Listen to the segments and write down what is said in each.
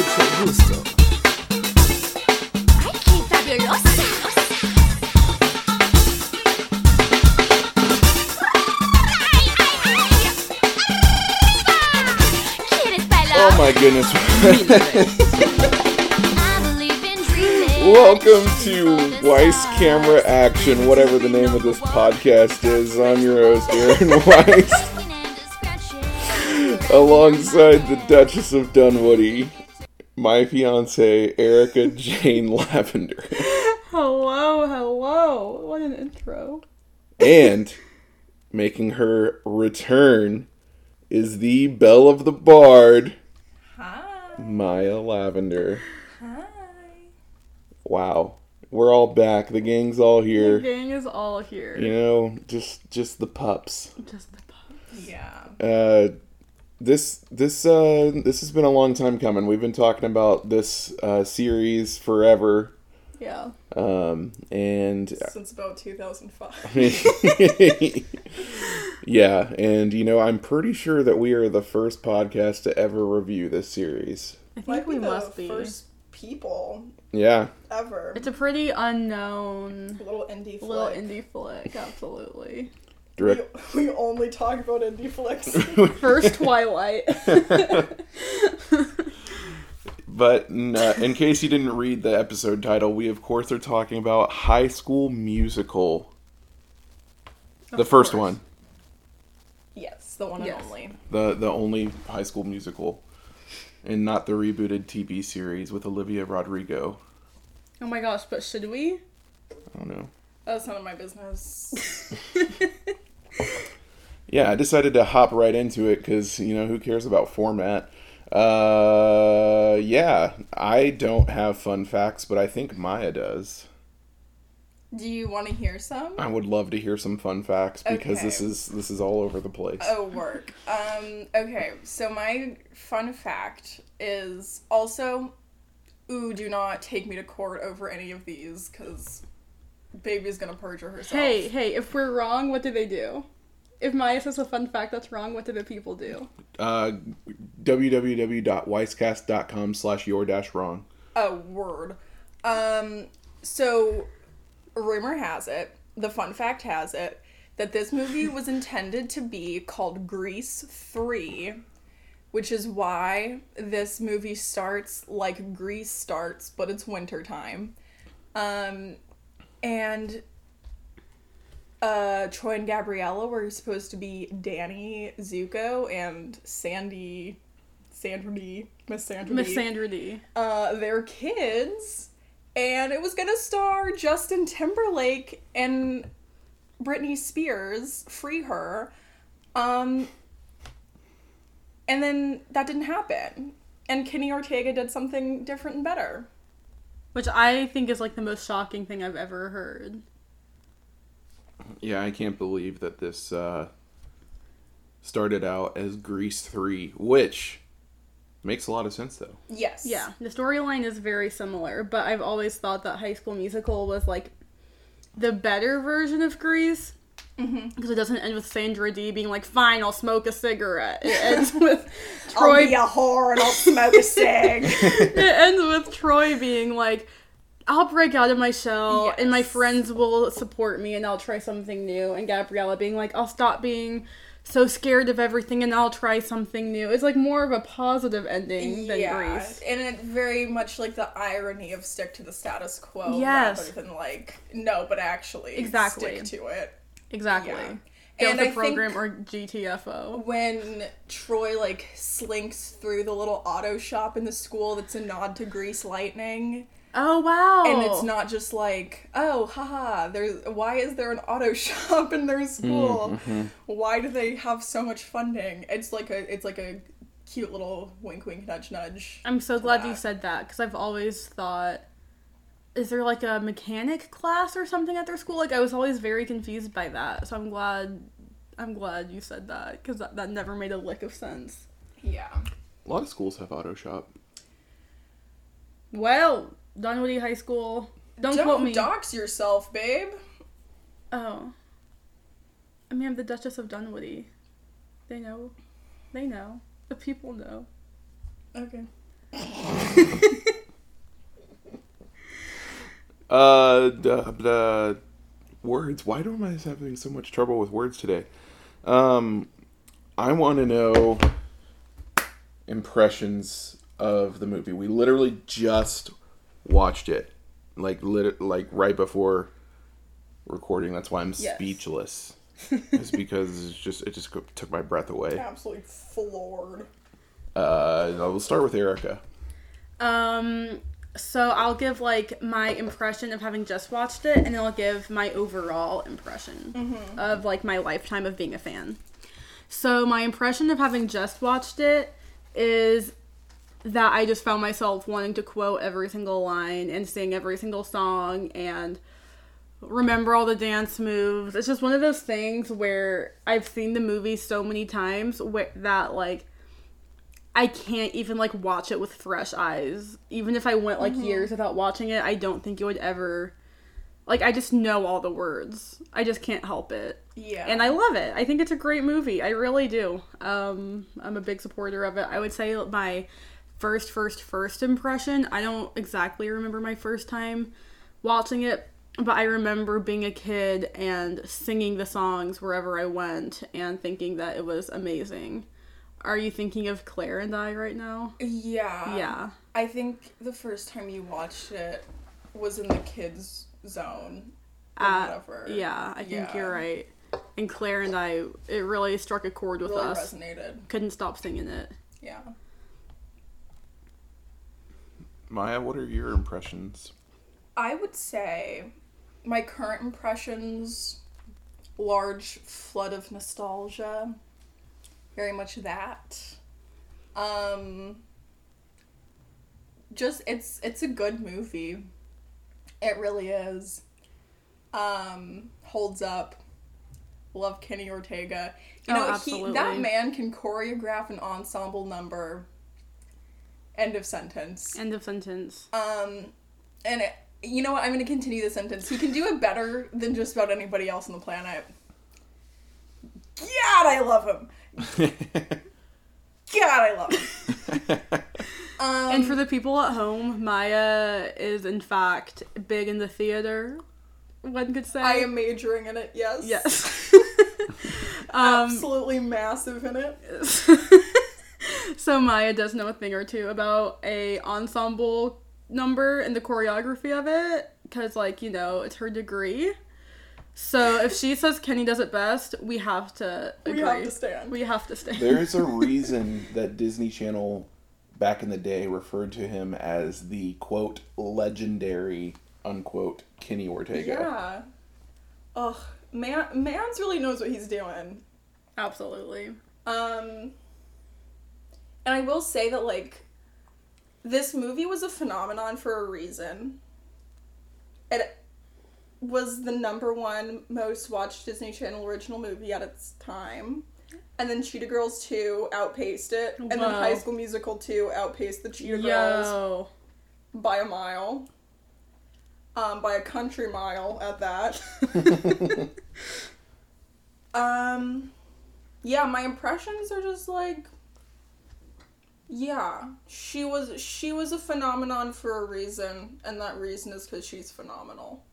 ¡Ay, qué. Oh my goodness. I believe in dreaming. Welcome to Weiss Camera Action, whatever the name of this podcast is. I'm your host, Aaron Weiss, alongside the Duchess of Dunwoody, my fiance, Erica Jane Lavender, Hello, hello. What an intro. and making her return is the Belle of the Bard, Hi. Maya Lavender. Hi. Wow. We're all back. The gang's all here. The gang is all here. You know, just just the pups. Just the pups. Yeah. Uh, this this uh this has been a long time coming. We've been talking about this uh, series forever, Yeah. um, and Since about 2005. yeah, and you know, I'm pretty sure that we are the first podcast to ever review this series. I think Might we be the must be. first people Yeah, ever. It's a pretty unknown little indie flick. little indie flick, absolutely. We, direct. we only talk about indie flicks. First Twilight. But in, uh, in case you didn't read the episode title, we of course are talking about High School Musical, the first course. one. yes, the one and Yes. only. the the only high school musical and not the rebooted TV series with Olivia Rodrigo. oh my gosh, but should we? I don't know. That's none of my business. Yeah, I decided to hop right into it because you know who cares about format. Uh, yeah, I don't have fun facts, but I think Maya does. Do you want to hear some? I would love to hear some fun facts because this is this is all over the place. Oh, work. Um, okay, so my fun fact is also, ooh, do not take me to court over any of these, because baby's gonna perjure herself. Hey, hey, if we're wrong, what do they do? If Maya says a fun fact that's wrong, what do the people do? Uh, www.weisscast.com slash your dash wrong. a word. Um, so rumor has it, the fun fact has it, that this movie was intended to be called Grease 3, which is why this movie starts like Grease starts, but it's wintertime. Um, and uh, Troy and Gabriella were supposed to be Danny Zuko and Sandy, Sandra Dee, Miss Sandra Miss D Sandra Dee. uh, their kids, and it was gonna star Justin Timberlake and Britney Spears, free her. Um, and then that didn't happen, and Kenny Ortega did something different and better. Which I think is like the most shocking thing I've ever heard. Yeah, I can't believe that this uh, started out as Grease 3, which makes a lot of sense though. Yes. Yeah, the storyline is very similar, but I've always thought that High School Musical was like the better version of Grease. Mm-hmm. Because it doesn't end with Sandra Dee being like, fine, I'll smoke a cigarette. It ends with I'll Troy. be a whore and I'll smoke a cig. it ends with Troy being like, I'll break out of my shell and my friends will support me and I'll try something new. And Gabriella being like, I'll stop being so scared of everything and I'll try something new. It's like more of a positive ending than yeah, Grease. and it very much like the irony of stick to the status quo Yes. rather than like no, but actually Exactly. stick to it. Exactly. Yeah. Get And the I program or GTFO. when Troy like slinks through the little auto shop in the school that's a nod to Grease Lightning. Oh wow! And it's not just like, oh, haha, there's why is there an auto shop in their school? Mm-hmm. Why do they have so much funding? It's like a it's like a cute little wink wink nudge nudge. I'm so to glad you said that because I've always thought, is there like a mechanic class or something at their school? Like I was always very confused by that. So I'm glad, I'm glad you said that because that, that never made a lick of sense. Yeah. A lot of schools have auto shop. Well, Dunwoody High School. Don't, Don't, quote me. dox yourself, babe. oh. I mean, I'm the Duchess of Dunwoody. They know. They know. The people know. Okay. Uh, duh, duh, words. Why do I having so much trouble with words today? Um, I want to know impressions of the movie. We literally just watched it, like lit- like right before recording. That's why I'm Yes. speechless. it's because it's just it just took my breath away. Absolutely floored. Uh, we'll start with Erica. Um, so I'll give like my impression of having just watched it, and then I'll give my overall impression mm-hmm. of like my lifetime of being a fan. So my impression of having just watched it is that I just found myself wanting to quote every single line and sing every single song and remember all the dance moves. It's just one of those things where I've seen the movie so many times where, that like I can't even like watch it with fresh eyes. Even if I went like years without watching it, I don't think it would ever like I just know all the words. I just can't help it. Yeah. And I love it. I think it's a great movie. I really do. Um I'm a big supporter of it. I would say my first first first impression, I don't exactly remember my first time watching it, but I remember being a kid and singing the songs wherever I went and thinking that it was amazing. Are you thinking of Claire and I right now? yeah. Yeah. I think the first time you watched it was in the kids zone. Or Uh, whatever. yeah, I think Yeah. you're right. And Claire and I, it really struck a chord with Really us. resonated. Couldn't stop singing it. Yeah. Maya, what are your impressions? I would say my current impressions large flood of nostalgia. Very much that. Um just it's it's a good movie. It really is. Um holds up. Love Kenny Ortega. You Oh, know, he, that man can choreograph an ensemble number. End of sentence. End of sentence. Um, and it, you know what? I'm going to continue the sentence. He can do it better than just about anybody else on the planet. God, I love him. God, I love him. Um, and for the people at home, Maya is in fact big in the theater. One could say. I am majoring in it. Yes. Yes. um, Absolutely massive in it. so Maya does know a thing or two about a ensemble number and the choreography of it because like you know it's her degree so if she says kenny does it best we have to We have to stand. we have to stand There's a reason that Disney Channel back in the day referred to him as the quote legendary unquote Kenny Ortega. Yeah. Ugh, man, man's really knows what he's doing. absolutely Um, and I will say that like this movie was a phenomenon for a reason. It was the number one most watched Disney Channel original movie at its time. And then Cheetah Girls 2 outpaced it. And then High School Musical 2 outpaced the Cheetah Girls by a mile. Um, by a country mile at that. um, yeah, my impressions are just like, yeah, she was she was a phenomenon for a reason, and that reason is because she's phenomenal.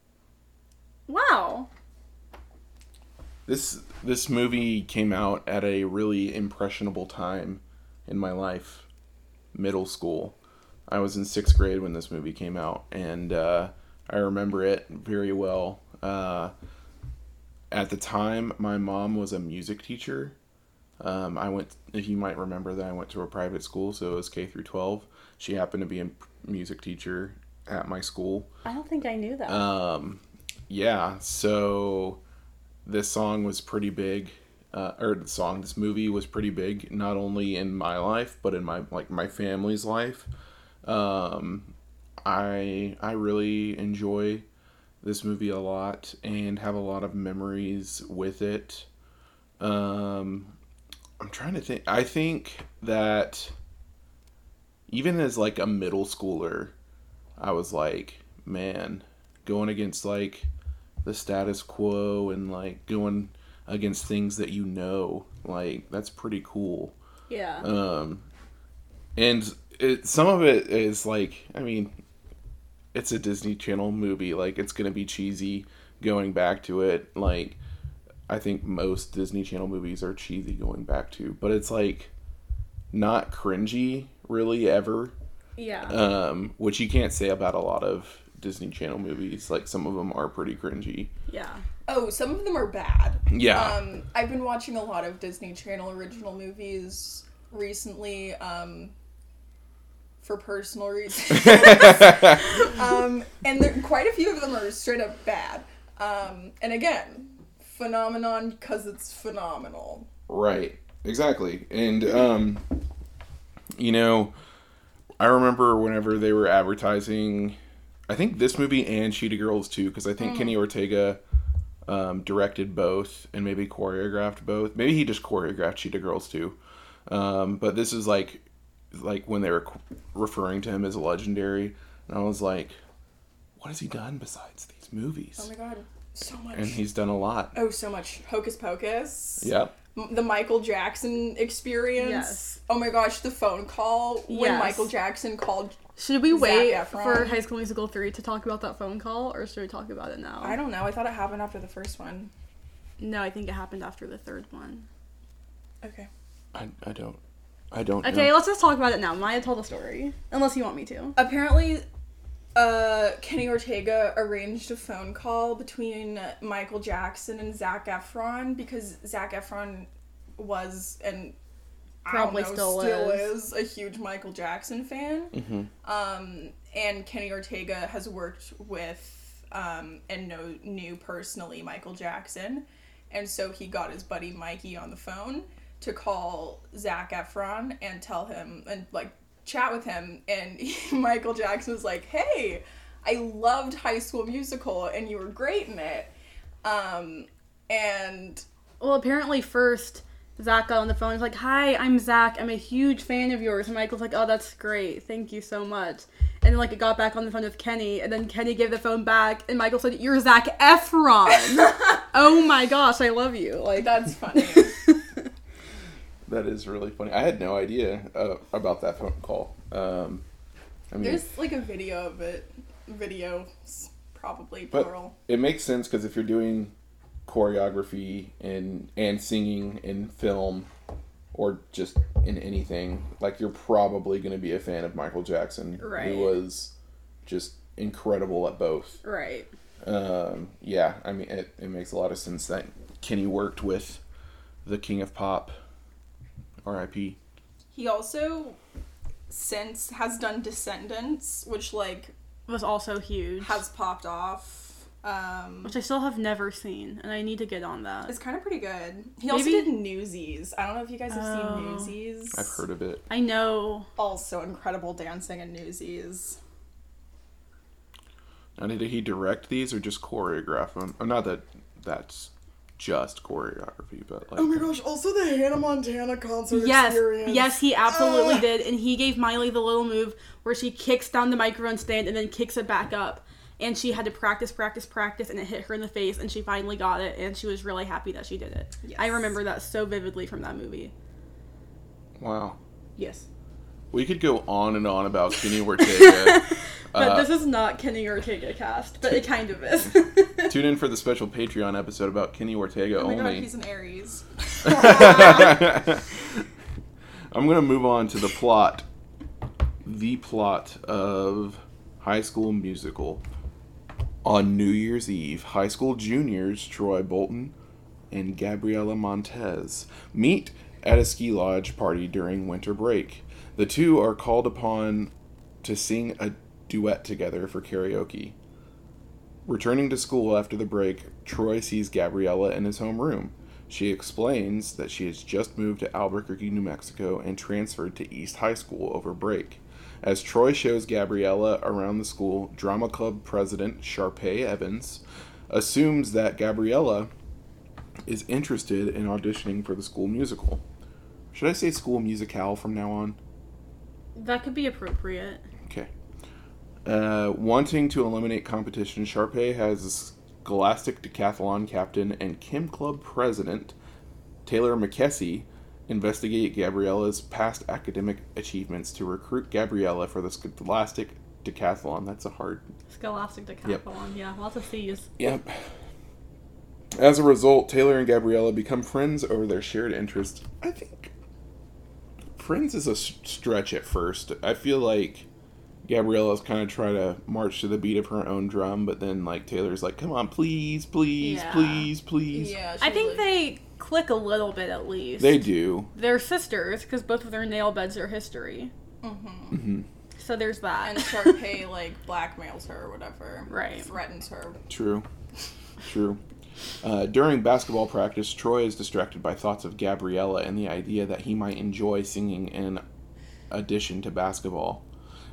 Wow This this movie came out at a really impressionable time in my life, middle school. I was in sixth grade when this movie came out, and uh, I remember it very well. Uh, at the time, my mom was a music teacher. Um, I went, if you might remember that I went to a private school, so it was K through twelve. She happened to be a music teacher at my school. i don't think i knew that Um, yeah, so this song was pretty big, uh, or the song, this movie was pretty big, not only in my life but in my like my family's life. Um, I I really enjoy this movie a lot and have a lot of memories with it. Um, I'm trying to think. I think that even as like a middle schooler, I was like, man, going against like the status quo and like going against things that you know, like that's pretty cool. yeah Um, and it, some of it is like, I mean, it's a Disney Channel movie. Like, it's gonna be cheesy going back to it. Like, I think most Disney Channel movies are cheesy going back to, but it's like not cringy really ever. Yeah. Um, which you can't say about a lot of Disney Channel movies. Like, some of them are pretty cringy. yeah. Oh, some of them are bad. Yeah. Um, I've been watching a lot of Disney Channel original movies recently, um, for personal reasons. um, and there, quite a few of them are straight up bad. Um, and again, phenomenon because it's phenomenal. Right. Exactly. And um you know, I remember whenever they were advertising I think this movie and Cheetah Girls too cuz I think Kenny Ortega um, directed both and maybe choreographed both. Maybe he just choreographed Cheetah Girls too. Um, but this is like like when they were referring to him as a legendary and I was like what has he done besides these movies? Oh my god, so much. and he's done a lot. oh, so much. Hocus Pocus. Yep. The Michael Jackson experience. Yes. Oh my gosh, the phone call when Yes. Michael Jackson called. Should we Zac wait Efron. for High School Musical 3 to talk about that phone call, or should we talk about it now? I don't know. I thought it happened after the first one. No, I think it happened after the third one. Okay. I, I don't I don't Okay, know. let's just talk about it now. Maya, tell the story. Unless you want me to. Apparently, uh, Kenny Ortega arranged a phone call between Michael Jackson and Zac Efron because Zac Efron was and Probably I don't still still is. is. a huge Michael Jackson fan. Um, and Kenny Ortega has worked with um, and know, knew personally Michael Jackson, and so he got his buddy Mikey on the phone to call Zac Efron and tell him and like chat with him. And Michael Jackson was like, "Hey, I loved High School Musical, and you were great in it." Um, and Well, apparently, first, Zac got on the phone. He's like, Hi, I'm Zac. I'm a huge fan of yours. And Michael's like, Oh, that's great. Thank you so much. And then, like, it got back on the phone with Kenny. And then Kenny gave the phone back. And Michael said, You're Zac Efron. oh my gosh, I love you. Like, that's funny. That is really funny. I had no idea uh, about that phone call. Um, I mean, There's like a video of it. Video, s- probably but it makes sense because if you're doing choreography and and singing in film or just in anything, like you're probably going to be a fan of Michael Jackson, Right. who was just incredible at both. right. Um, yeah, I mean, it, it makes a lot of sense that Kenny worked with the King of Pop, R.I.P. He also since has done Descendants, which like Was also huge. has popped off. Um, which I still have never seen. And I need to get on that. it's kind of pretty good. He also Maybe- did Newsies. I don't know if you guys have Oh. seen Newsies. I've heard of it. I know. Also incredible dancing in Newsies. Now, did he direct these or just choreograph them? Uh, Not that that's just choreography, but like, Oh my gosh! Also the Hannah Montana concert Yes, experience. yes, he absolutely Ugh. did, and he gave Miley the little move where she kicks down the microphone stand and then kicks it back up, and she had to practice, practice, practice, and it hit her in the face, and she finally got it, and she was really happy that she did it. Yes. I remember that so vividly from that movie. wow. Yes, We could go on and on about Kenny Ortega. but Uh, this is not Kenny Ortega cast, but it kind of is. Tune in for the special Patreon episode about Kenny Ortega Oh my god, only. he's an Aries. I'm going to move on to the plot. The plot of High School Musical. On New Year's Eve, high school juniors Troy Bolton and Gabriella Montez meet at a ski lodge party during winter break. The two are called upon to sing a duet together for karaoke. Returning to school after the break, Troy sees Gabriella in his homeroom. She explains that she has just moved to Albuquerque, New Mexico, and transferred to East High School over break. As Troy shows Gabriella around the school, drama club president Sharpay Evans assumes that Gabriella is interested in auditioning for the school musical. Should I say school musicale from now on? that could be appropriate. Okay. Uh, wanting to eliminate competition, Sharpay has Scholastic Decathlon captain and Chem Club president Taylor McKessie investigate Gabriella's past academic achievements to recruit Gabriella for the Scholastic Decathlon. That's a hard. Scholastic decathlon. Yeah, lots of C's. Yep. As a result, Taylor and Gabriella become friends over their shared interest. I think friends is a s- stretch at first. I feel like Gabriella's kind of trying to march to the beat of her own drum, but then like Taylor's like, "Come on, please, please, Yeah. please, please." Yeah, I think like- they click a little bit at least. They do. They're sisters because both of their nail beds are history. hmm So there's that. and Sharpay like blackmails her or whatever. Right. Threatens her. True. True. Uh, during basketball practice, Troy is distracted by thoughts of Gabriella and the idea that he might enjoy singing in addition to basketball.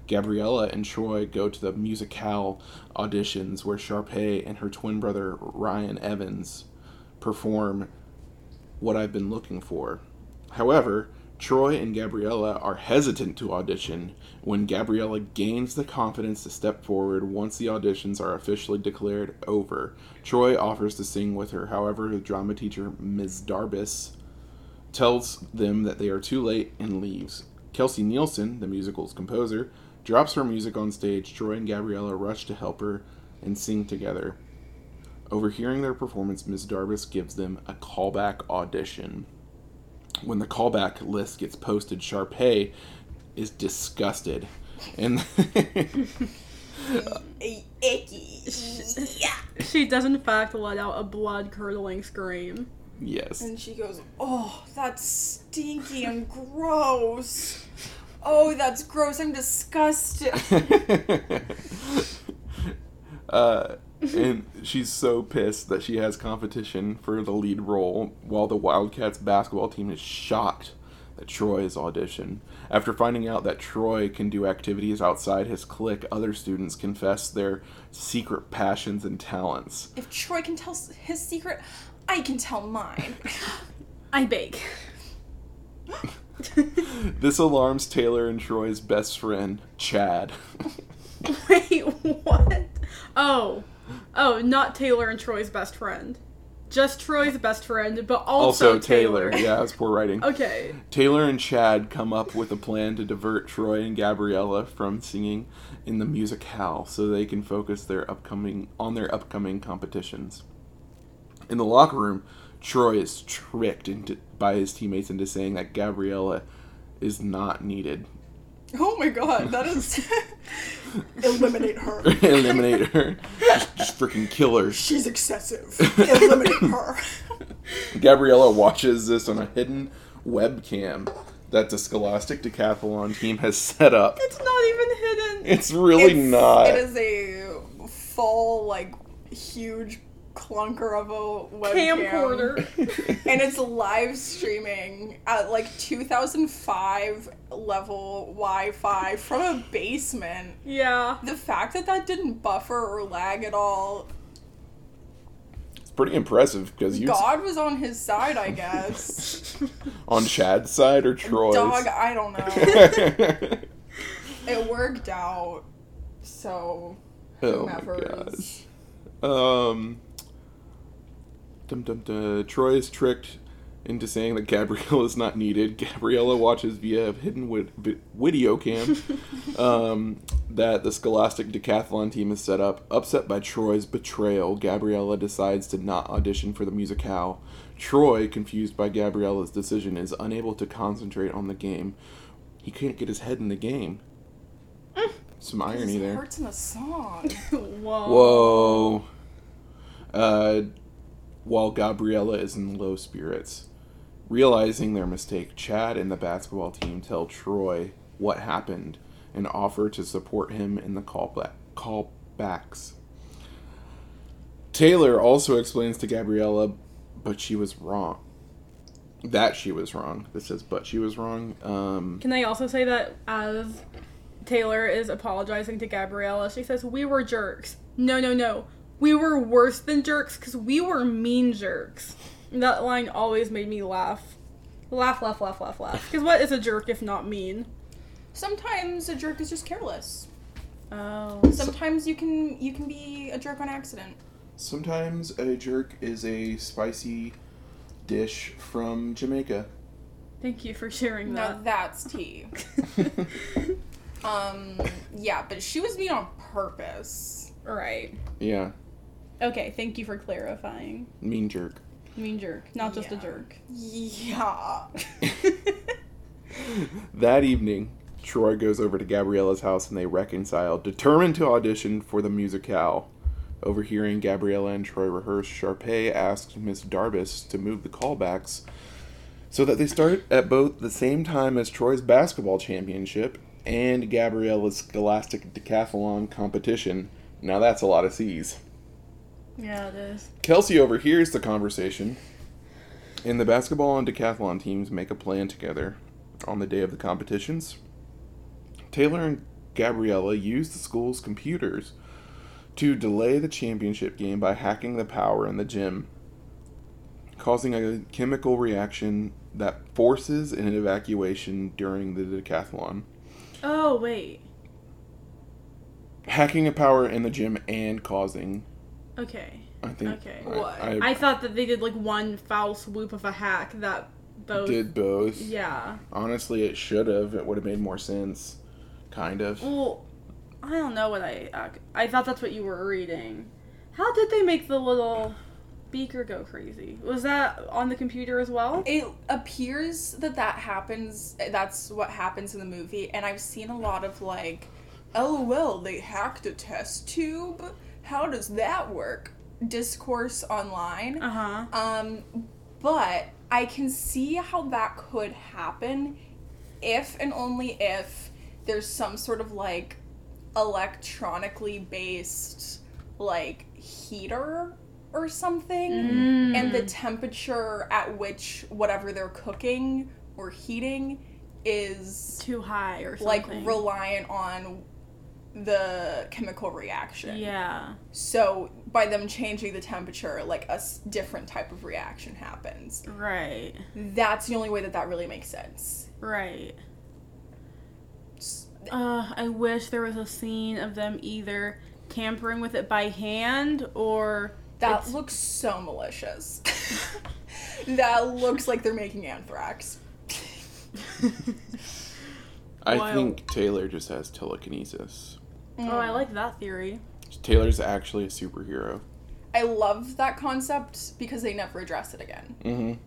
Gabriella and Troy go to the musicale auditions where Sharpay and her twin brother Ryan Evans perform What I've Been Looking For. However, Troy and Gabriella are hesitant to audition when Gabriella gains the confidence to step forward once the auditions are officially declared over. Troy offers to sing with her, however, the drama teacher, Ms. Darbus, tells them that they are too late and leaves. Kelsey Nielsen, the musical's composer, drops her music on stage. Troy and Gabriella rush to help her and sing together. Overhearing their performance, Ms. Darbus gives them a callback audition. When the callback list gets posted, Sharpay is disgusted. And Icky. Yeah. she does in fact let out a blood curdling scream. yes. And she goes, "Oh, that's stinky and gross. Oh, that's gross. I'm disgusted." uh, and she's so pissed that she has competition for the lead role, while the Wildcats basketball team is shocked that Troy is auditioned. After finding out that Troy can do activities outside his clique, other students confess their secret passions and talents. If Troy can tell his secret, I can tell mine. I bake. This alarms Taylor and Troy's best friend, Chad. Wait, what? Oh. Oh, not Taylor and Troy's best friend. Just Troy's best friend, but also, also, Taylor. Yeah, it's poor writing. Okay. Taylor and Chad come up with a plan to divert Troy and Gabriella from singing in the musicale so they can focus their upcoming on their upcoming competitions. In the locker room, Troy is tricked into by his teammates into saying that Gabriella is not needed. oh my god, that is. Eliminate her. Eliminate her. Just, just freaking kill her. She's excessive. Eliminate her. Gabriella watches this on a hidden webcam that the Scholastic Decathlon team has set up. It's not even hidden. It's really It's- not. It is a full, like, huge clunker of a webcam. Camcorder. and it's live streaming at like 2005 level Wi-Fi from a basement. yeah. The fact that that didn't buffer or lag at all, It's pretty impressive because you God was on his side, I guess. on Chad's side or Troy's. Dog, I don't know. It worked out. So, oh my whomever gosh. is- Um. Dum dum dum. Troy is tricked into saying that Gabriella is not needed. Gabriella watches via a hidden vid- vi- video cam um, that the Scholastic Decathlon team has set up. Upset by Troy's betrayal, Gabriella decides to not audition for the musicale. Troy, confused by Gabriella's decision, is unable to concentrate on the game. He can't get his head in the game. Some irony there. hurts in a song. Whoa. Whoa. Uh, while Gabriella is in low spirits. Realizing their mistake, Chad and the basketball team tell Troy what happened and offer to support him in the callback callbacks. Taylor also explains to Gabriella, but she was wrong. That she was wrong. This says, but she was wrong. Um, Can I also say that as Taylor is apologizing to Gabriella, she says, We were jerks. No, no, no. We were worse than jerks because we were mean jerks. That line always made me laugh. Laugh, laugh, laugh, laugh, laugh. Because what is a jerk if not mean? Sometimes a jerk is just careless. Oh. Sometimes you can you can be a jerk on accident. Sometimes a jerk is a spicy dish from Jamaica. Thank you for sharing Now that. that's tea. Um, yeah, but she was being on purpose. right. Yeah, Okay, thank you for clarifying. mean jerk. Mean jerk, not just a jerk. Yeah. That evening, Troy goes over to Gabriella's house and they reconcile, determined to audition for the musicale. Overhearing Gabriella and Troy rehearse, Sharpay asks Miss Darbus to move the callbacks so that they start at both the same time as Troy's basketball championship and Gabriella's scholastic decathlon competition. Now that's a lot of C's. Yeah, it is. Kelsey overhears the conversation, and the basketball and decathlon teams make a plan together on the day of the competitions. Taylor and Gabriella use the school's computers to delay the championship game by hacking the power in the gym, causing a chemical reaction that forces an evacuation during the decathlon. Oh, wait. Hacking a power in the gym and causing, Okay. I think. Okay. I- What? I, I thought that they did like one foul swoop of a hack that both. did both. Yeah. Honestly, it should have. It would have made more sense. Kind of. Well, I don't know what I. I thought that's what you were reading. How did they make the little beaker go crazy? Was that on the computer as well? It appears that that happens. That's what happens in the movie, and I've seen a lot of like, oh, "LOL, they hacked a test tube. How does that work?" Discourse online. Uh huh. Um, but I can see how that could happen if and only if there's some sort of like electronically based like heater or something and the temperature at which whatever they're cooking or heating is Too high or something. like reliant on the chemical reaction. Yeah. So by them changing the temperature, like a s- different type of reaction happens. Right. That's the only way that that really makes sense. Right. Uh, I wish there was a scene of them either tampering with it by hand or That it's- looks so malicious. that looks like they're making anthrax. I Wild. think Taylor just has telekinesis. Oh, I like that theory. Taylor's actually a superhero. I love that concept because they never address it again. Mm-hmm.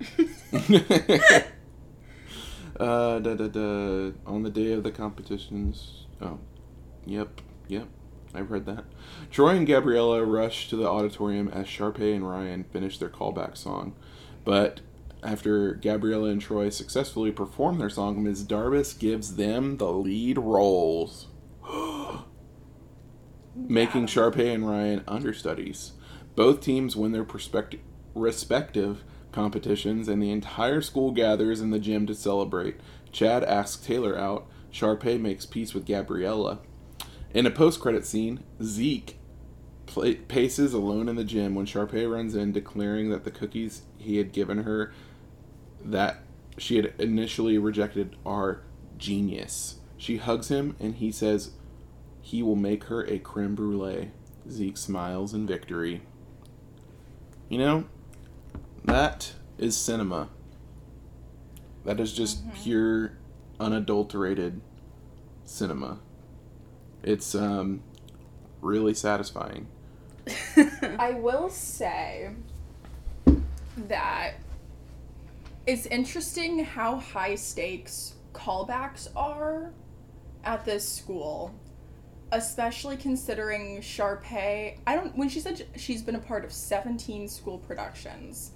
uh, da, da, da, on the day of the competitions. Oh, yep, yep. I've heard that. Troy and Gabriella rush to the auditorium as Sharpay and Ryan finish their callback song. But after Gabriella and Troy successfully perform their song, Ms. Darbus gives them the lead roles. Making Sharpay and Ryan understudies. Both teams win their perspective, respective competitions, and the entire school gathers in the gym to celebrate. Chad asks Taylor out. Sharpay makes peace with Gabriella. In a post-credit scene, Zeke pla paces alone in the gym when Sharpay runs in, declaring that the cookies he had given her that she had initially rejected are genius. She hugs him, and he says he will make her a creme brulee. Zeke smiles in victory. You know, that is cinema. That is just pure, unadulterated cinema. It's um, really satisfying. I will say that it's interesting how high stakes callbacks are at this school, especially considering Sharpay. I don't. When she said she's been a part of 17 school productions,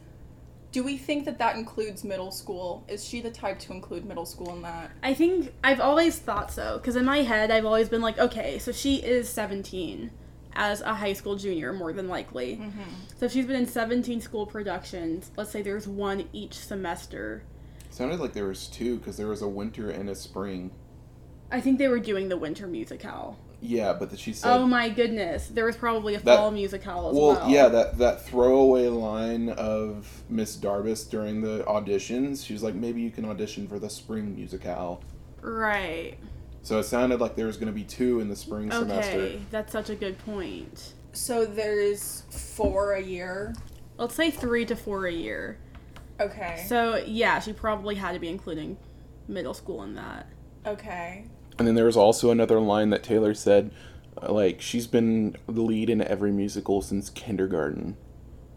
do we think that that includes middle school? Is she the type to include middle school in that? I think I've always thought so because in my head I've always been like, okay, so she is 17 as a high school junior, more than likely. Mm-hmm. So if she's been in 17 school productions. Let's say there's one each semester. Sounded like there was two because there was a winter and a spring. I think they were doing the winter musicale. Yeah, but that she said. Oh my goodness, there was probably a That- fall musicale as well, well. yeah, that that throwaway line of Miss Darbus during the auditions. She was like, maybe you can audition for the spring musicale. Right. So it sounded like there was going to be two in the spring semester. Okay, that's such a good point. So there's four a year. Let's say three to four a year. Okay. So yeah, she probably had to be including middle school in that. Okay. And then there was also another line that Taylor said, uh, like she's been the lead in every musical since kindergarten.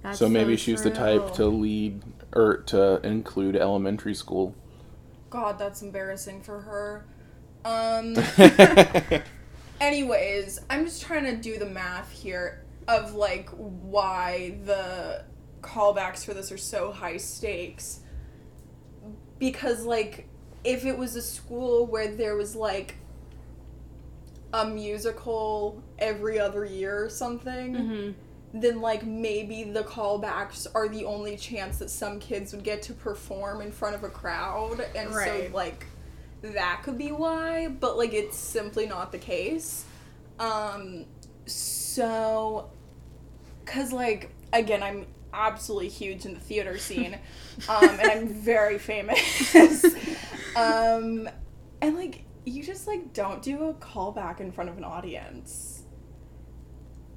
That's so maybe she's the type to lead or to include elementary school. God, that's embarrassing for her. Um. Anyways, I'm just trying to do the math here of like why the callbacks for this are so high stakes. Because like if it was a school where there was like a musical every other year or something, Mhm. then like maybe the callbacks are the only chance that some kids would get to perform in front of a crowd and Right. so like that could be why but like it's simply not the case um so cuz like again I'm absolutely huge in the theater scene um and I'm very famous um and like you just like don't do a callback in front of an audience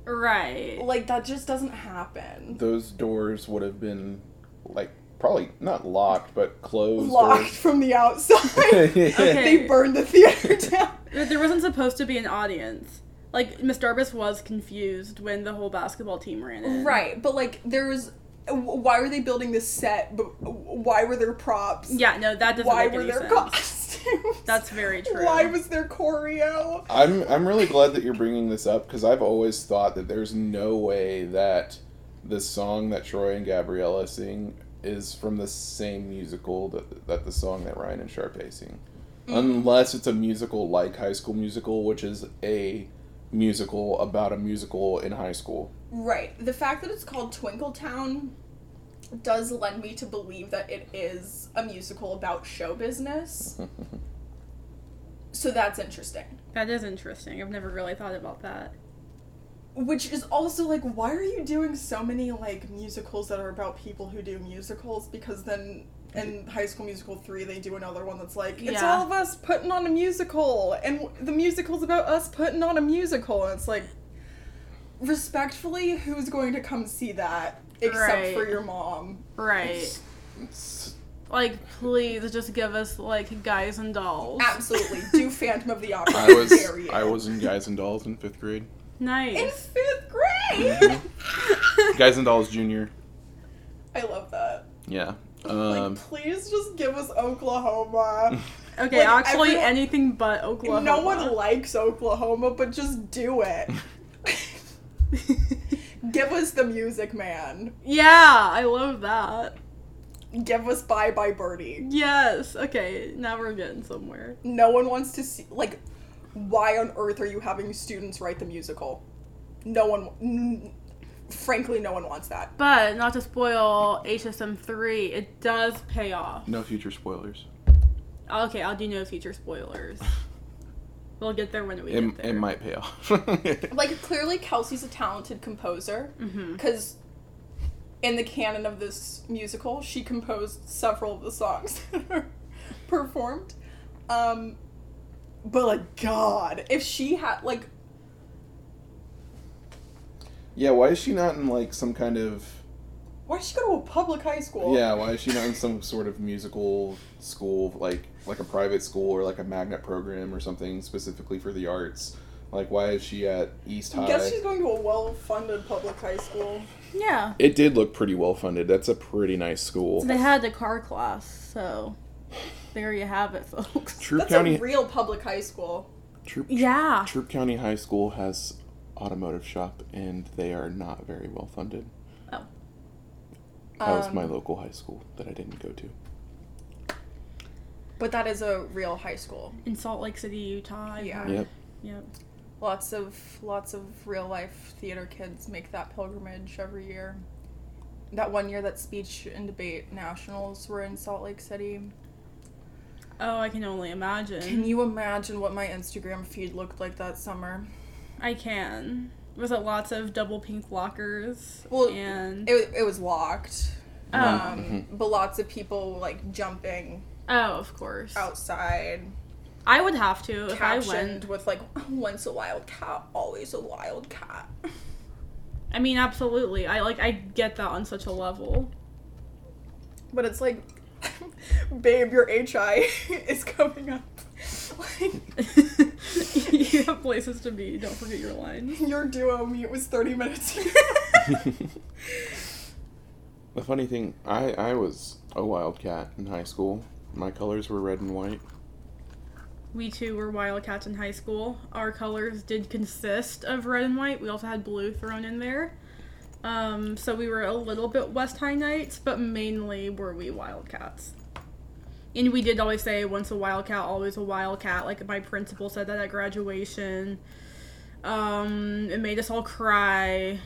Right. like that just doesn't happen Those doors would have been like probably not locked but closed. locked from the outside Or... they burned the theater down There wasn't supposed to be an audience. Like Miss Darbus was confused when the whole basketball team ran in. right but like there was why were they building this set but why were there props? Yeah, no, that doesn't why make were any there sense. costumes? That's very true. why was there choreo? I'm I'm really glad that you're bringing this up because I've always thought that there's no way that the song that Troy and Gabriella sing is from the same musical that that the song that Ryan and Sharpay sing, mm. unless it's a musical like High School Musical, which is a musical about a musical in high school. right the fact that it's called Twinkle Town does lend me to believe that it is a musical about show business so that's interesting That is interesting. I've never really thought about that. Which is also like, why are you doing so many like musicals that are about people who do musicals? Because then in High School Musical 3, they do another one that's like, it's Yeah. all of us putting on a musical, and the musical's about us putting on a musical. And it's like, respectfully, who's going to come see that except Right. for your mom? Right. Like, please just give us like guys and dolls. Absolutely. do Phantom of the Opera. I was. I was in Guys and Dolls in fifth grade. Nice. In fifth grade. Mm-hmm. Guys and Dolls Junior. I love that. Yeah. Like, Um, please just give us Oklahoma. Okay, Like, actually, everyone- anything but Oklahoma. No one likes Oklahoma, but just do it. Give us the music, man. yeah, I love that. Give us Bye Bye Birdie. Yes. Okay, now we're getting somewhere. No one wants to see. Like, why on earth are you having students write the musical? No one. N- frankly, no one wants that. But not to spoil HSM three, it does pay off. no future spoilers. Okay, I'll do no future spoilers. We'll get there when we It, get there. it might pay off. Like, clearly, Kelsey's a talented composer. Mm-hmm. Because in the canon of this musical, she composed several of the songs that are performed. Um, but like, God, if she had like, yeah, why is she not in like some kind of why did she go to a public high school? Yeah, why is she not in some sort of musical school, like like a private school or like a magnet program or something specifically for the arts? Like, why is she at East High? I guess she's going to a well-funded public high school. Yeah. It did look pretty well funded. That's a pretty nice school. They had the car class, so there you have it, folks. Troup That's County, a real public high school. Troup, Yeah. Troup County High School has automotive shop, and they are not very well funded. Oh. That was Um, my local high school that I didn't go to. But that is a real high school. In Salt Lake City, Utah. I've Yeah. heard. Yep. Yep. Lots of lots of real life theater kids make that pilgrimage every year. That one year that speech and debate nationals were in Salt Lake City. Oh, I can only imagine. Can you imagine what my Instagram feed looked like that summer? I can. Was it lots of double pink lockers? Well, and It, it was locked. Oh. Um, but lots of people like jumping oh, of course. outside, I would have to if I captioned went. with like "Once a wild cat, always a wild cat." I mean, absolutely. I like. I get that on such a level. but it's like, babe, your HI is coming up. Like, you have places to be. Don't forget your lines. your duo meet was 30 minutes. The funny thing, I I was a wildcat in high school. My colors were red and white. We too were Wildcats in high school. Our colors did consist of red and white. We also had blue thrown in there. Um, so we were a little bit West High Knights, but mainly were we Wildcats. And we did always say once a Wildcat, always a Wildcat. Like my principal said that at graduation. Um, it made us all cry.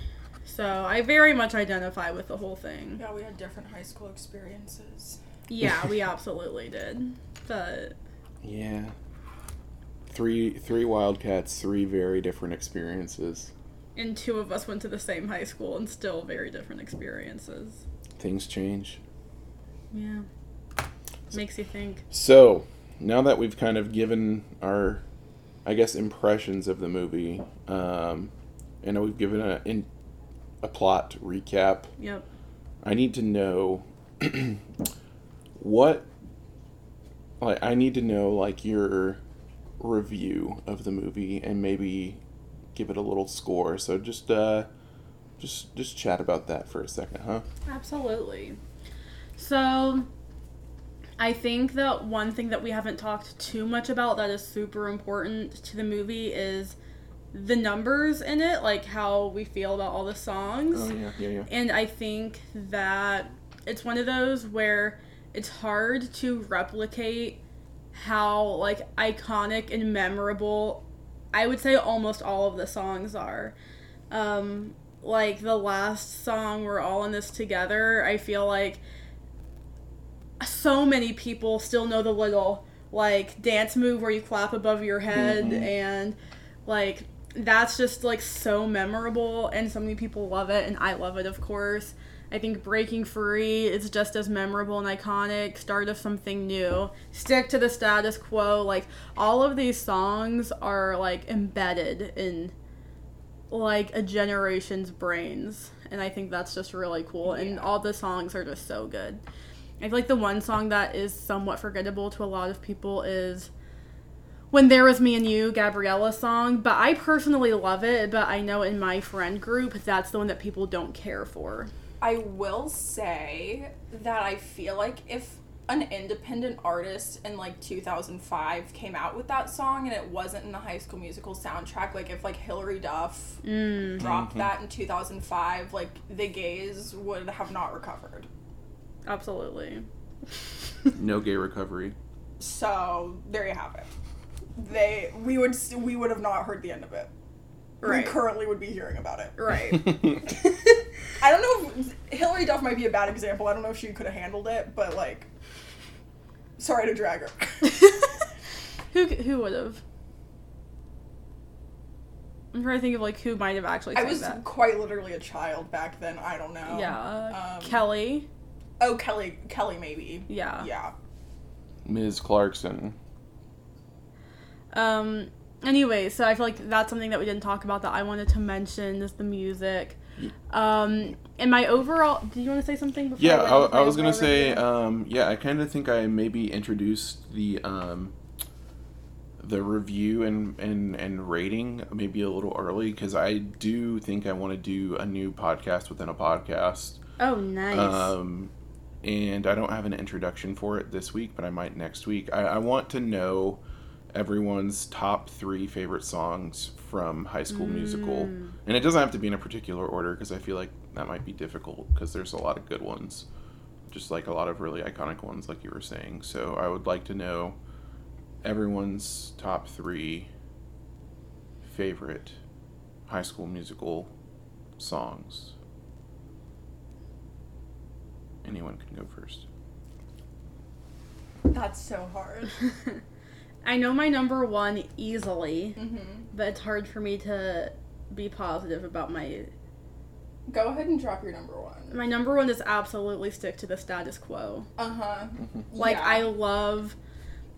So I very much identify with the whole thing. yeah, we had different high school experiences. Yeah, we absolutely did. But Yeah. Three three wildcats, three very different experiences. and two of us went to the same high school and still very different experiences. Things change. Yeah. Makes you think. So, now that we've kind of given our, I guess, impressions of the movie, um, and we've given a in, a plot recap, Yep. I need to know what, like, I need to know like your review of the movie and maybe give it a little score. So just, uh, just, just chat about that for a second, huh? Absolutely. So, I think that one thing that we haven't talked too much about that is super important to the movie is the numbers in it, like how we feel about all the songs. Oh yeah, yeah, yeah. And I think that it's one of those where it's hard to replicate how like iconic and memorable I would say almost all of the songs are. Um like the last song we're all in this together, I feel like so many people still know the little like dance move where you clap above your head Mhm. and like that's just like so memorable and so many people love it and I love it of course. I think Breaking Free is just as memorable and iconic, Start of Something New, Stick to the Status Quo, like all of these songs are like embedded in like a generation's brains and I think that's just really cool and all the songs are just so good. I feel like the one song that is somewhat forgettable to a lot of people is When There Was Me and You, Gabriella song, but I personally love it, but I know in my friend group that's the one that people don't care for. I will say that I feel like if an independent artist in like 2005 came out with that song and it wasn't in the High School Musical soundtrack, like if like Hilary Duff Mm. dropped that in 2005, like the gays would have not recovered. Absolutely. No gay recovery. So there you have it. They we would we would have not heard the end of it. Right. We currently would be hearing about it. Right. I don't know. If, Hilary Duff might be a bad example. I don't know if she could have handled it, but like, sorry to drag her. who who would have? I'm trying to think of like who might have actually I was that. quite literally a child back then. I don't know. Yeah. Um, Kelly. Oh, Kelly. Kelly, maybe. Yeah. Yeah. Ms. Clarkson. Um. Anyway, so I feel like that's something that we didn't talk about that I wanted to mention is the music. Um. And my overall. Do you want to say something? Before Yeah, went I, I was gonna say, um, yeah, I kind of think I maybe introduced the um, the review and, and and rating maybe a little early because I do think I want to do a new podcast within a podcast. oh, nice. Um, and I don't have an introduction for it this week, but I might next week. I, I want to know everyone's top three favorite songs from High School Musical, mm. and it doesn't have to be in a particular order because I feel like that might be difficult because there's a lot of good ones, just like a lot of really iconic ones, like you were saying. So I would like to know everyone's top three favorite High School Musical songs. Anyone can go first. That's so hard. I know my number one easily, hmm but it's hard for me to be positive about my Go ahead and drop your number one. my number one is absolutely stick to the status quo. Uh huh. Like Yeah. I love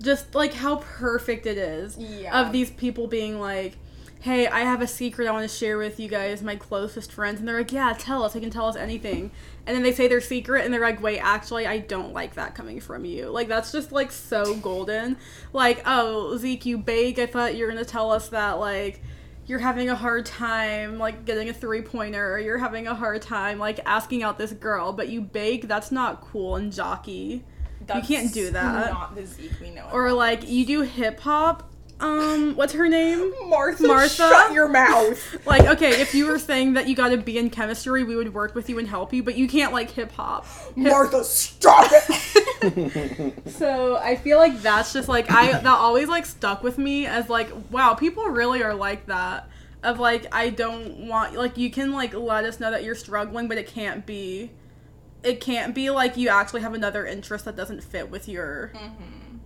just like how perfect it is Yeah. of these people being like, hey, I have a secret I want to share with you guys, my closest friends. And they're like, yeah, tell us. I can tell us anything. And then they say their secret, and they're like, wait, actually, I don't like that coming from you. Like, that's just, like, so golden. Like, oh, Zeke, you bake. I thought you were going to tell us that, like, you're having a hard time, like, getting a three pointer, or you're having a hard time, like, asking out this girl, but you bake. That's not cool and jockey. That's can't do that. Not the Zeke we know. Or, like, you do hip hop. Um, what's her name? Martha, Martha? shut your mouth. Like, okay, if you were saying that you got to be in chemistry, we would work with you and help you, but you can't like hip hop. Martha, stop it. So I feel like that's just like I that always like stuck with me as like, wow, people really are like that. Of like, I don't want like you can like let us know that you're struggling, but it can't be, it can't be like you actually have another interest that doesn't fit with your,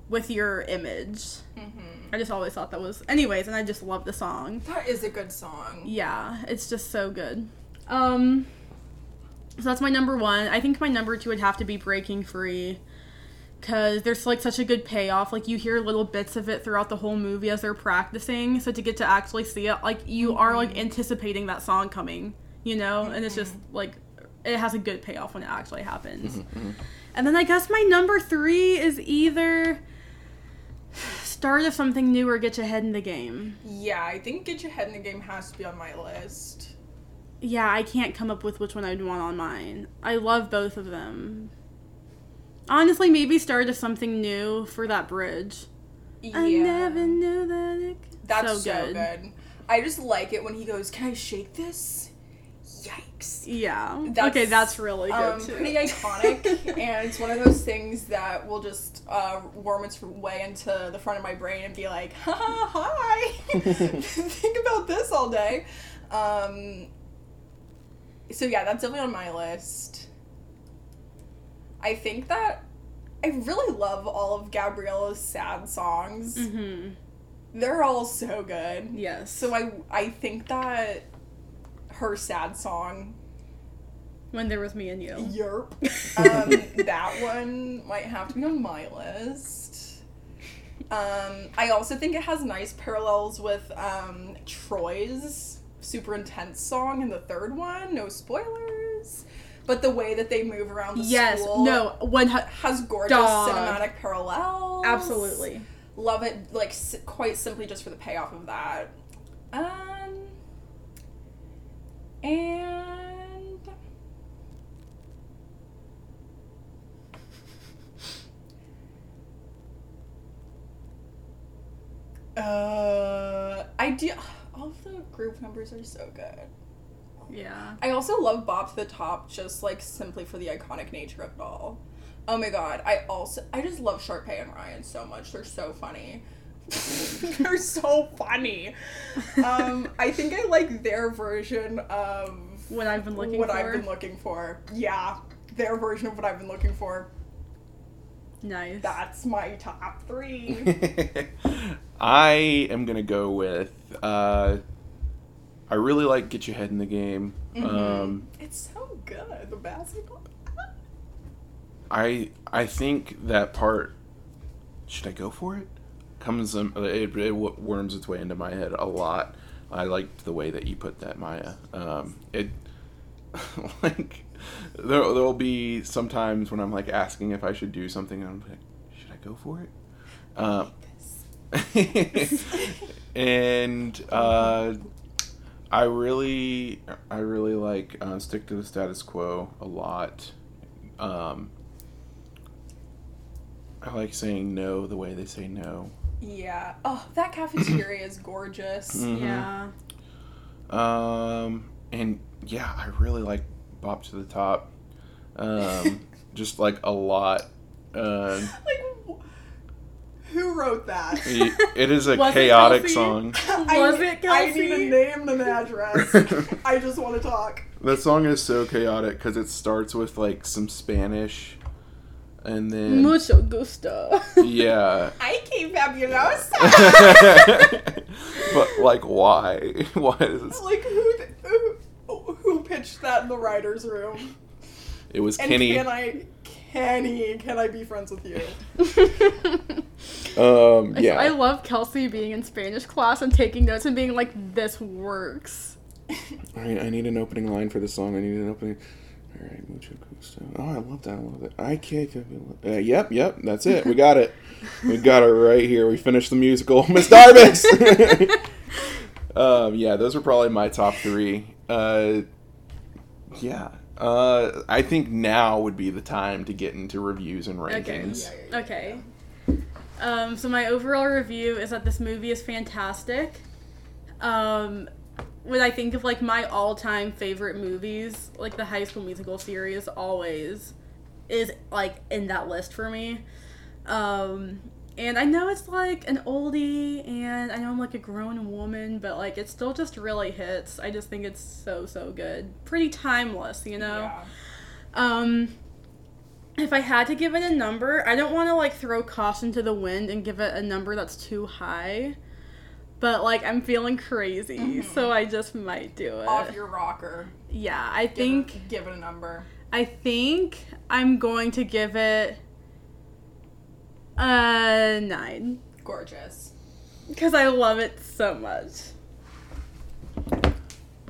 with your image. Mm-hmm. I just always thought that was, anyways, and I just love the song. that is a good song. Yeah, it's just so good. Um so that's my number 1. I think my number 2 would have to be Breaking Free cuz there's like such a good payoff. Like you hear little bits of it throughout the whole movie as they're practicing, so to get to actually see it like you are like mm-hmm. anticipating that song coming, you know? And it's just mm-hmm. like it has a good payoff when it actually happens. And then I guess my number 3 is either start of something new or get your head in the game. Yeah, I think Get Your Head in the Game has to be on my list. Yeah, I can't come up with which one I'd want on mine. I love both of them. Honestly, maybe start of something new for that bridge. Yeah. I never knew that it. That's so, good. I just like it when he goes, Can I shake this? Yikes. Yeah. That's, okay, that's really good um, too. Pretty iconic, and it's one of those things that will just uh, worm its way into the front of my brain and be like, ha hi, think about this all day. Um, so yeah, that's definitely on my list. I think that I really love all of Gabriella's sad songs. hmm They're all so good. Yes. So I I think that her sad song when there was me and you. Yerp. Um, that one might have to be on my list. Um, I also think it has nice parallels with um, Troy's super intense song in the third one. No spoilers. But the way that they move around the Yes. school No. One. hu- has gorgeous Dog. cinematic parallels. Absolutely. Love it, like, s- quite simply just for the payoff of that. Um, and uh, I do. All of the group numbers are so good. Yeah. I also love Bop to the Top just like simply for the iconic nature of it all. Oh my god, I also I just love Sharpay and Ryan so much. They're so funny. They're so funny. Um, I think I like their version of What I've been looking what for. I've been looking for. Yeah, their version of what I've been looking for. nice. That's my top three. I am gonna go with. Uh, I really like Get Your Head in the Game. Um, it's so good. The basketball. I I think that part. Should I go for it? Comes um, it, it worms its way into my head a lot. I liked the way that you put that, Maya. Um, it like there there'll be sometimes when I'm like asking if I should do something, and I'm like, should I go for it? Um, and uh, I really, I really like uh, stick to the status quo a lot. Um, I like saying no the way they say no. Yeah. Oh, that cafeteria is gorgeous. Mhm. Yeah. Um, and yeah, I really like Bop to the Top. Um, just like a lot. Uh, Like, who wrote that? it it is a Was it chaotic Kelsey? song. Was it Kelsey? I need a Kelsey? name and an address. I just want to talk. That song is so chaotic because it starts with like some Spanish, and then Mucho gusto. yeah. I came fabulosa. but like, why? Why is this? like who, th- who who pitched that in the writers' room? It was And Kenny. can I, Kenny, can I be friends with you? Um, I- yeah. I love Kelsey being in Spanish class and taking notes and being like, "This works." All right, I need an opening line for the song. I need an opening. All right, mucho gusto. Oh, I love that. I love that. I can't. Uh, yep, yep. That's it. We got it. we got it right here. We finished the musical. Miss Darbus. um, yeah, those are probably my top three. Uh, yeah. Uh, I think now would be the time to get into reviews and Okay. rankings. Okay. Um, so my overall review is that this movie is fantastic. Um, when I think of like my all-time favorite movies, like the High School Musical series, always is like in that list for me. Um, and I know it's like an oldie, and I know I'm like a grown woman, but like it still just really hits. I just think it's so so good, pretty timeless, you know. Yeah. Um, if I had to give it a number, I don't want to like throw caution to the wind and give it a number that's too high. But like I'm feeling crazy, so I just might do it. Off your rocker. yeah, I Give think it, give it a number. I think I'm going to give it a 9 Gorgeous. cuz I love it so much.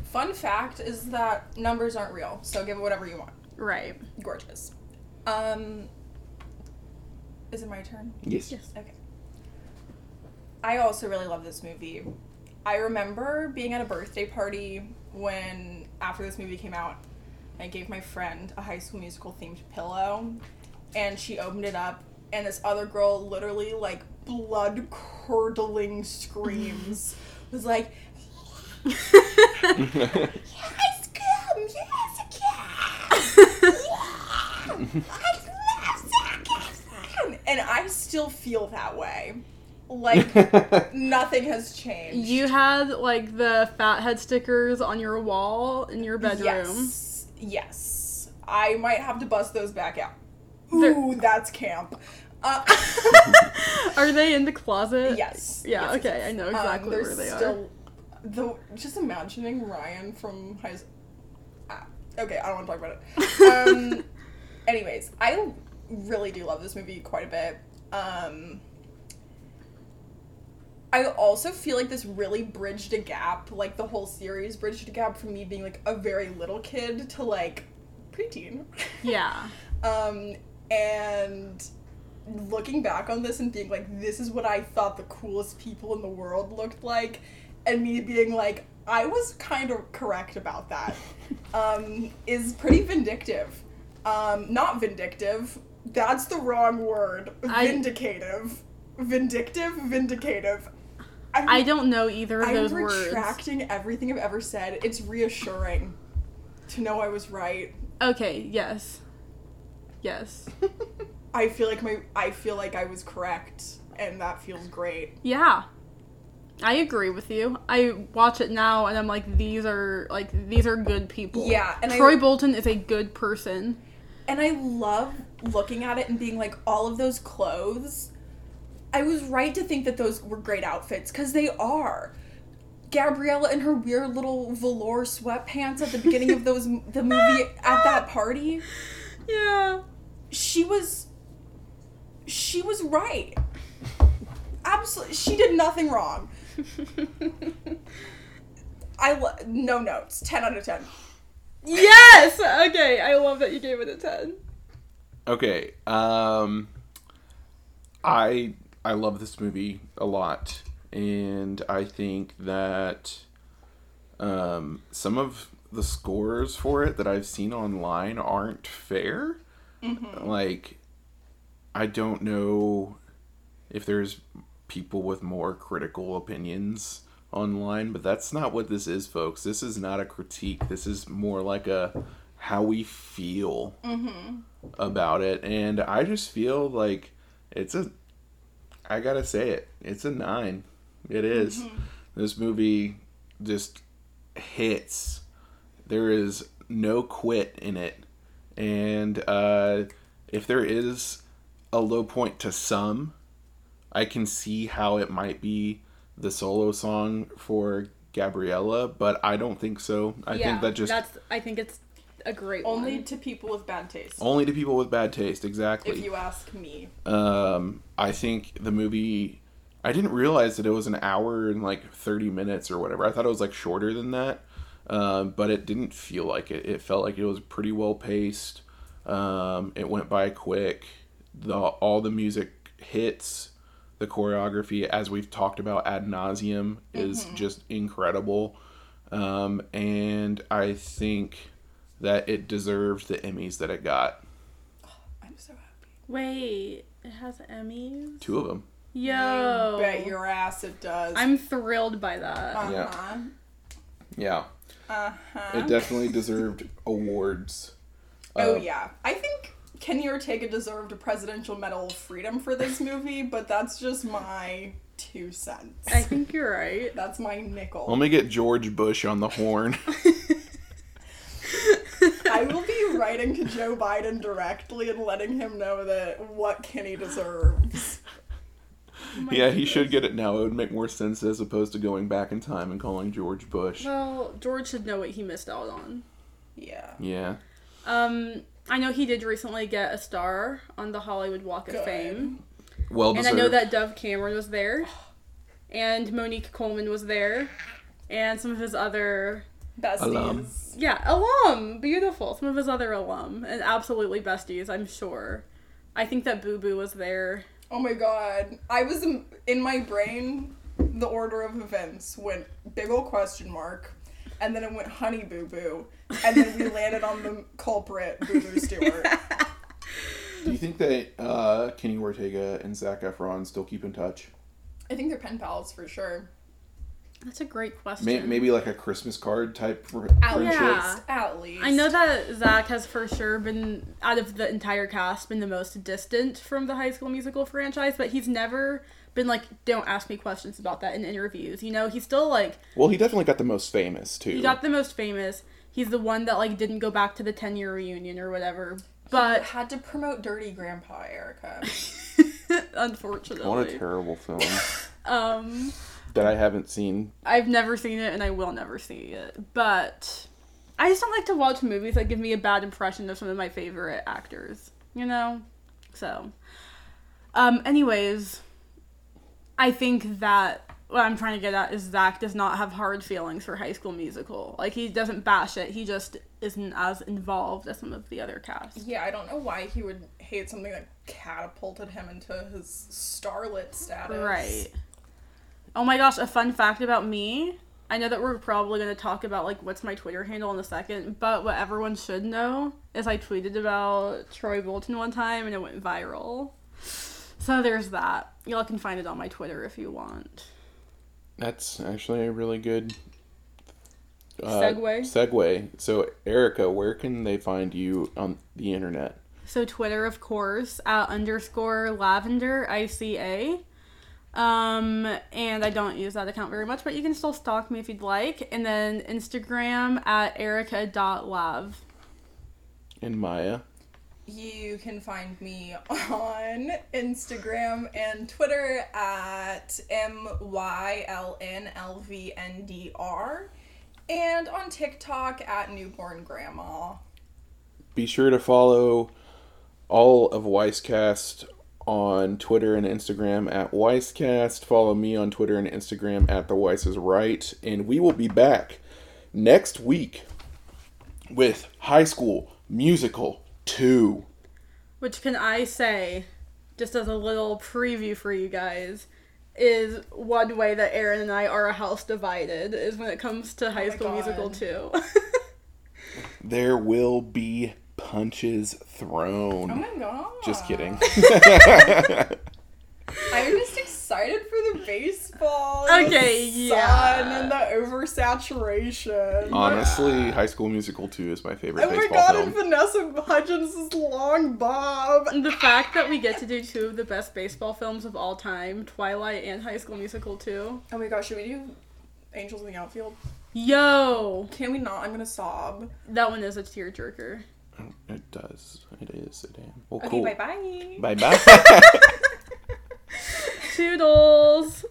Fun fact is that numbers aren't real, so give it whatever you want. Right. Gorgeous. Um, is it my turn? Yes. Yes. Okay. I also really love this movie. I remember being at a birthday party when, after this movie came out, I gave my friend a high school musical themed pillow, and she opened it up, and this other girl literally, like, blood curdling screams was like, Yes, come, yes, again! I love Zac Efron! And I still feel that way. Like, nothing has changed. You had like the fathead stickers on your wall in your bedroom. Yes. Yes. I might have to bust those back out. They're- Ooh, that's camp. Uh, Are they in the closet? yes. Yeah, Yes, yes, okay, yes. I know Um, exactly there's where they are. still, Though, just imagining Ryan from high school. Ah, okay, I don't want to talk about it. Um, anyways, I really do love this movie quite a bit. Um, I also feel like this really bridged a gap, like the whole series bridged a gap from me being like a very little kid to like preteen. Yeah. Um, and looking back on this and being like, this is what I thought the coolest people in the world looked like, and me being like, I was kind of correct about that, um, is pretty vindictive. Um, not vindictive. That's the wrong word. I- Vindicative. Vindictive, vindicative. I'm, I don't know either of I'm those words. retracting everything I've ever said. It's reassuring to know I was right. Okay, yes. Yes. I feel like my I feel like I was correct and that feels great. Yeah. I agree with you. I watch it now and I'm like, these are like these are good people. Yeah, and I- Troy Bolton is a good person. And I love looking at it and being like all of those clothes. I was right to think that those were great outfits cuz they are. Gabriella in her weird little velour sweatpants at the beginning of those the movie at that party, Yeah. she was she was right. Absolutely, she did nothing wrong. I lo- no notes. 10 out of 10. yes. Okay, I love that you gave it a 10. Okay. Um I I love this movie a lot and I think that um some of the scores for it that I've seen online aren't fair. Like I don't know if there's people with more critical opinions online, but that's not what this is, folks. This is not a critique. This is more like a how we feel about it, and I just feel like it's a. I gotta say it. It's a nine. It is. This movie just hits. There is no quit in it, and uh, if there is a low point to some, I can see how it might be the solo song for Gabriella, but I don't think so. I think that just that's I think it's a great Only one. to people with bad taste. Only to people with bad taste, exactly. If you ask me. Um, I think the movie. I didn't realize that it was an hour and like thirty minutes or whatever. I thought it was like shorter than that, um, but it didn't feel like it. It felt like it was pretty well paced. Um, it went by quick. The all the music hits. The choreography, as we've talked about ad nauseum, is just incredible. Um, and I think that it deserved the Emmys that it got. I'm so happy. Wait, it has Emmys. Two of them. Yo, Bet your ass it does. I'm thrilled by that. Uh-huh. Yeah. Uh-huh. It definitely deserved awards. Oh Uh, yeah. I think Kenny Ortega deserved a Presidential Medal of Freedom for this movie, but that's just my two cents. I think you're right. That's my nickel. Let me get George Bush on the horn. I will be writing to Joe Biden directly and letting him know that what Kenny deserves. yeah, he should get it now. It would make more sense as opposed to going back in time and calling George Bush. Well, George should know what he missed out on. Yeah. Yeah. Um, I know he did recently get a star on the Hollywood Walk of Good. Fame. Well deserved. And I know that Dove Cameron was there. And Monique Coleman was there. And some of his other Besties. Alum. Yeah, alum. Beautiful. Some of his other alum. And absolutely besties, I'm sure. I think that Boo Boo was there. Oh my god. I was in, in my brain, the order of events went big ol' question mark, and then it went honey boo boo, and then we landed on the culprit, Boo Boo Stewart. Do you think that uh, Kenny Ortega and Zac Efron still keep in touch? I think they're pen pals for sure. That's a great question. May- maybe like a Christmas card type for At friendship. Yeah. least. At least. I know that Zac has for sure been, out of the entire cast, been the most distant from the High School Musical franchise, but he's never been like, don't ask me questions about that in interviews. You know, he's still like, Well, he definitely got the most famous too. he got the most famous. He's the one that like didn't go back to the 10 year reunion or whatever. But had to promote Dirty Grandpa, Erica. unfortunately, what a terrible film um, that I haven't seen. I've never seen it and I will never see it. But I just don't like to watch movies that give me a bad impression of some of my favorite actors, you know? So, um, anyways, I think that what I'm trying to get at is Zac does not have hard feelings for High School Musical. Like, he doesn't bash it, he just isn't as involved as some of the other cast. Yeah, I don't know why he would hate something that catapulted him into his starlet status. Right. Oh my gosh, a fun fact about me. I know that we're probably going to talk about like what's my Twitter handle in a second, but what everyone should know is I tweeted about Troy Bolton one time and it went viral. So there's that. Y'all can find it on my Twitter if you want. That's actually a really good uh, Segue? Segue. So, Erica, where can they find you on the internet? So Twitter, of course, at underscore lavender ICA. Um, and I don't use that account very much, but you can still stalk me if you'd like. And then Instagram at erica.lav. And Maya. You can find me on Instagram and Twitter at MYLNLVNDR and on TikTok at Newborn Grandma. Be sure to follow all of Weisscast on Twitter and Instagram at Weisscast. Follow me on Twitter and Instagram at The Weiss is Right. And we will be back next week with High School Musical 2. Which can I say, just as a little preview for you guys, is one way that Aaron and I are a house divided is when it comes to High oh my School God. Musical 2. There will be punches thrown. Oh my god. Just kidding. I'm just excited for the baseball. Okay, the yeah. Sun and the oversaturation. Honestly, High School Musical 2 is my favorite Oh my god, film. and Vanessa Hudgens' long bob. the fact that we get to do two of the best baseball films of all time, Twilight and High School Musical 2. Oh my gosh, should we do Angels in the Outfield? Yo! Can we not? I'm gonna sob. That one is a tearjerker. It does. It is. Damn. Well, Okay, cool. bye bye. Bye bye. Toodles!